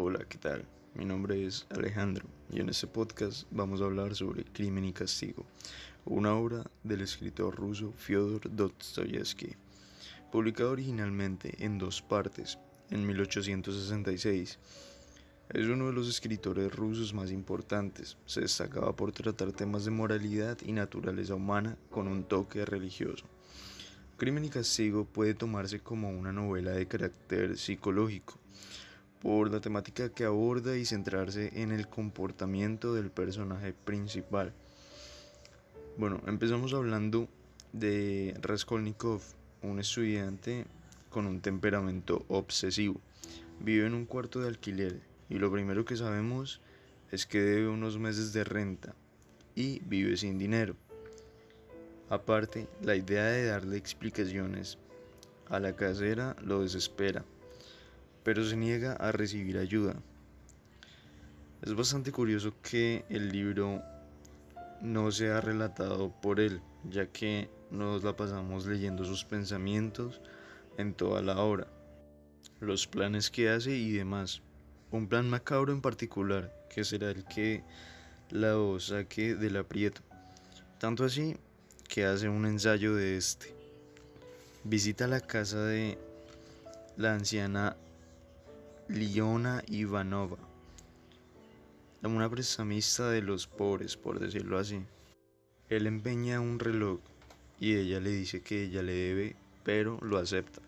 Hola, ¿qué tal? Mi nombre es Alejandro y en este podcast vamos a hablar sobre Crimen y Castigo, una obra del escritor ruso Fyodor Dostoyevsky, publicada originalmente en dos partes en 1866. Es uno de los escritores rusos más importantes. Se destacaba por tratar temas de moralidad y naturaleza humana con un toque religioso. Crimen y Castigo puede tomarse como una novela de carácter psicológico, por la temática que aborda y centrarse en el comportamiento del personaje principal. Bueno, empezamos hablando de Raskolnikov, un estudiante con un temperamento obsesivo. Vive en un cuarto de alquiler y lo primero que sabemos es que debe unos meses de renta y vive sin dinero. Aparte, la idea de darle explicaciones a la casera lo desespera, pero se niega a recibir ayuda. Es bastante curioso que el libro no sea relatado por él, ya que nos la pasamos leyendo sus pensamientos en toda la obra, los planes que hace y demás. Un plan macabro en particular, que será el que la saque del aprieto. Tanto así que hace un ensayo de este. Visita la casa de la anciana Liona Ivanova, una prestamista de los pobres, por decirlo así. Él empeña un reloj y ella le dice que ella le debe, pero lo acepta.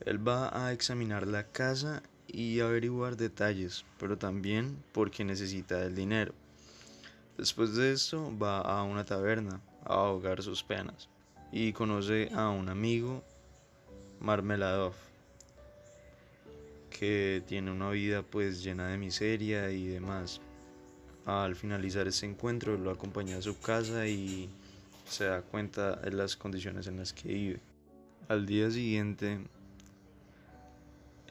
Él va a examinar la casa y averiguar detalles, pero también porque necesita el dinero. Después de esto va a una taberna a ahogar sus penas y conoce a un amigo, Marmeladov, que tiene una vida pues llena de miseria y demás. Al finalizar ese encuentro lo acompaña a su casa y se da cuenta de las condiciones en las que vive. Al día siguiente,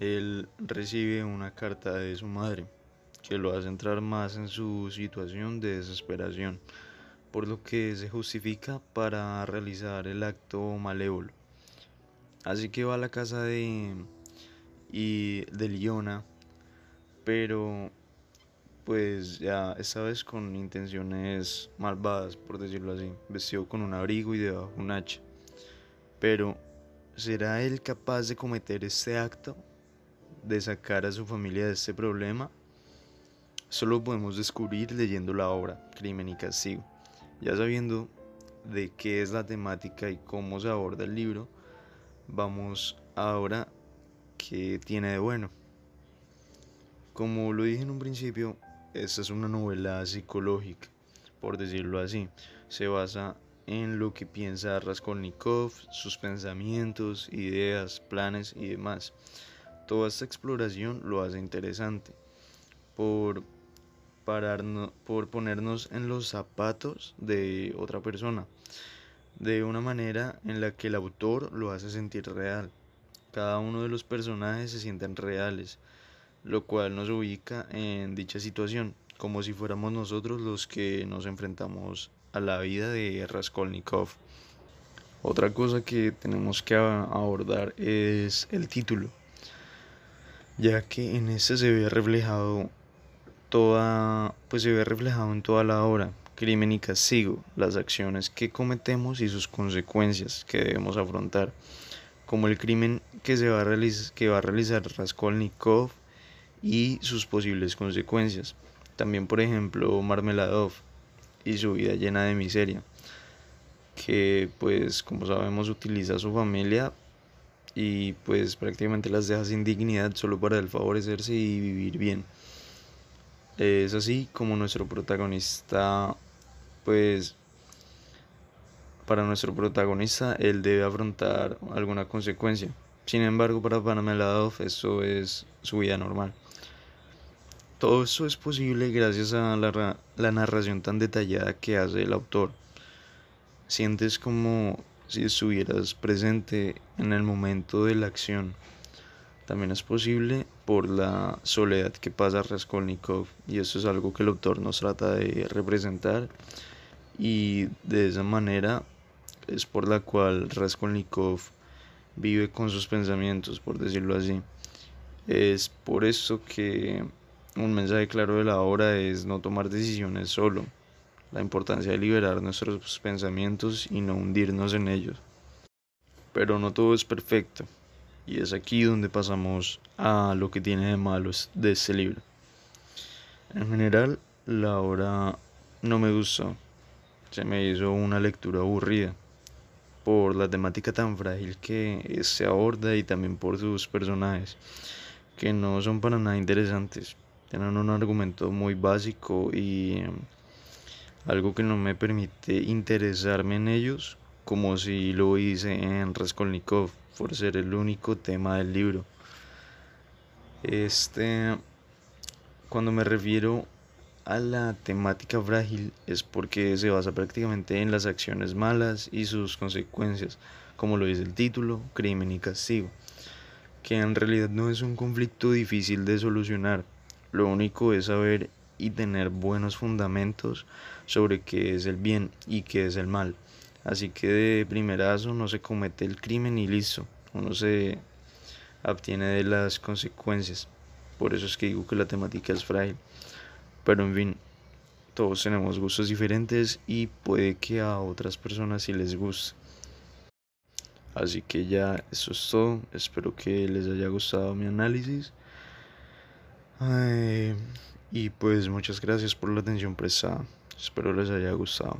él recibe una carta de su madre que lo hace entrar más en su situación de desesperación por lo que se justifica para realizar el acto malévolo. Así que va a la casa de, y de Liona, pero pues ya esta vez con intenciones malvadas, por decirlo así, vestido con un abrigo y debajo un hacha. Pero, ¿será él capaz de cometer este acto? ¿De sacar a su familia de este problema? Solo podemos descubrir leyendo la obra Crimen y Castigo. Ya sabiendo de qué es la temática y cómo se aborda el libro, vamos ahora qué tiene de bueno. Como lo dije en un principio, esta es una novela psicológica, por decirlo así. Se basa en lo que piensa Raskolnikov, sus pensamientos, ideas, planes y demás. Toda esta exploración lo hace interesante por por ponernos en los zapatos de otra persona, de una manera en la que el autor lo hace sentir real. Cada uno de los personajes se sienten reales, lo cual nos ubica en dicha situación, como si fuéramos nosotros los que nos enfrentamos a la vida de Raskolnikov. Otra cosa que tenemos que abordar es el título, ya que en este se ve reflejado toda, pues se ve reflejado en toda la obra, crimen y castigo, las acciones que cometemos y sus consecuencias que debemos afrontar, como el crimen que, se va, a que va a realizar Raskolnikov y sus posibles consecuencias. También, por ejemplo, Marmeladov y su vida llena de miseria, que pues como sabemos utiliza a su familia y pues prácticamente las deja sin dignidad solo para el favorecerse y vivir bien. Es así como nuestro protagonista, pues, para nuestro protagonista, él debe afrontar alguna consecuencia. Sin embargo, para Panameladov eso es su vida normal. Todo eso es posible gracias a la, la narración tan detallada que hace el autor. Sientes como si estuvieras presente en el momento de la acción. También es posible por la soledad que pasa Raskolnikov y eso es algo que el autor nos trata de representar y de esa manera es por la cual Raskolnikov vive con sus pensamientos, por decirlo así. Es por eso que un mensaje claro de la obra es no tomar decisiones solo, la importancia de liberar nuestros pensamientos y no hundirnos en ellos. Pero no todo es perfecto, y es aquí donde pasamos a lo que tiene de malo de este libro. En general, la obra no me gustó, se me hizo una lectura aburrida por la temática tan frágil que se aborda y también por sus personajes, que no son para nada interesantes. Tienen un argumento muy básico y em, algo que no me permite interesarme en ellos, como si lo hice en Raskolnikov, por ser el único tema del libro. Este, cuando me refiero a la temática frágil es porque se basa prácticamente en las acciones malas y sus consecuencias, como lo dice el título, crimen y castigo, que en realidad no es un conflicto difícil de solucionar, lo único es saber y tener buenos fundamentos sobre qué es el bien y qué es el mal. Así que de primerazo no se comete el crimen y listo, uno se obtiene de las consecuencias. Por eso es que digo que la temática es frágil. Pero en fin, todos tenemos gustos diferentes y puede que a otras personas sí les guste. Así que ya eso es todo. Espero que les haya gustado mi análisis. y pues muchas gracias por la atención prestada. Espero les haya gustado.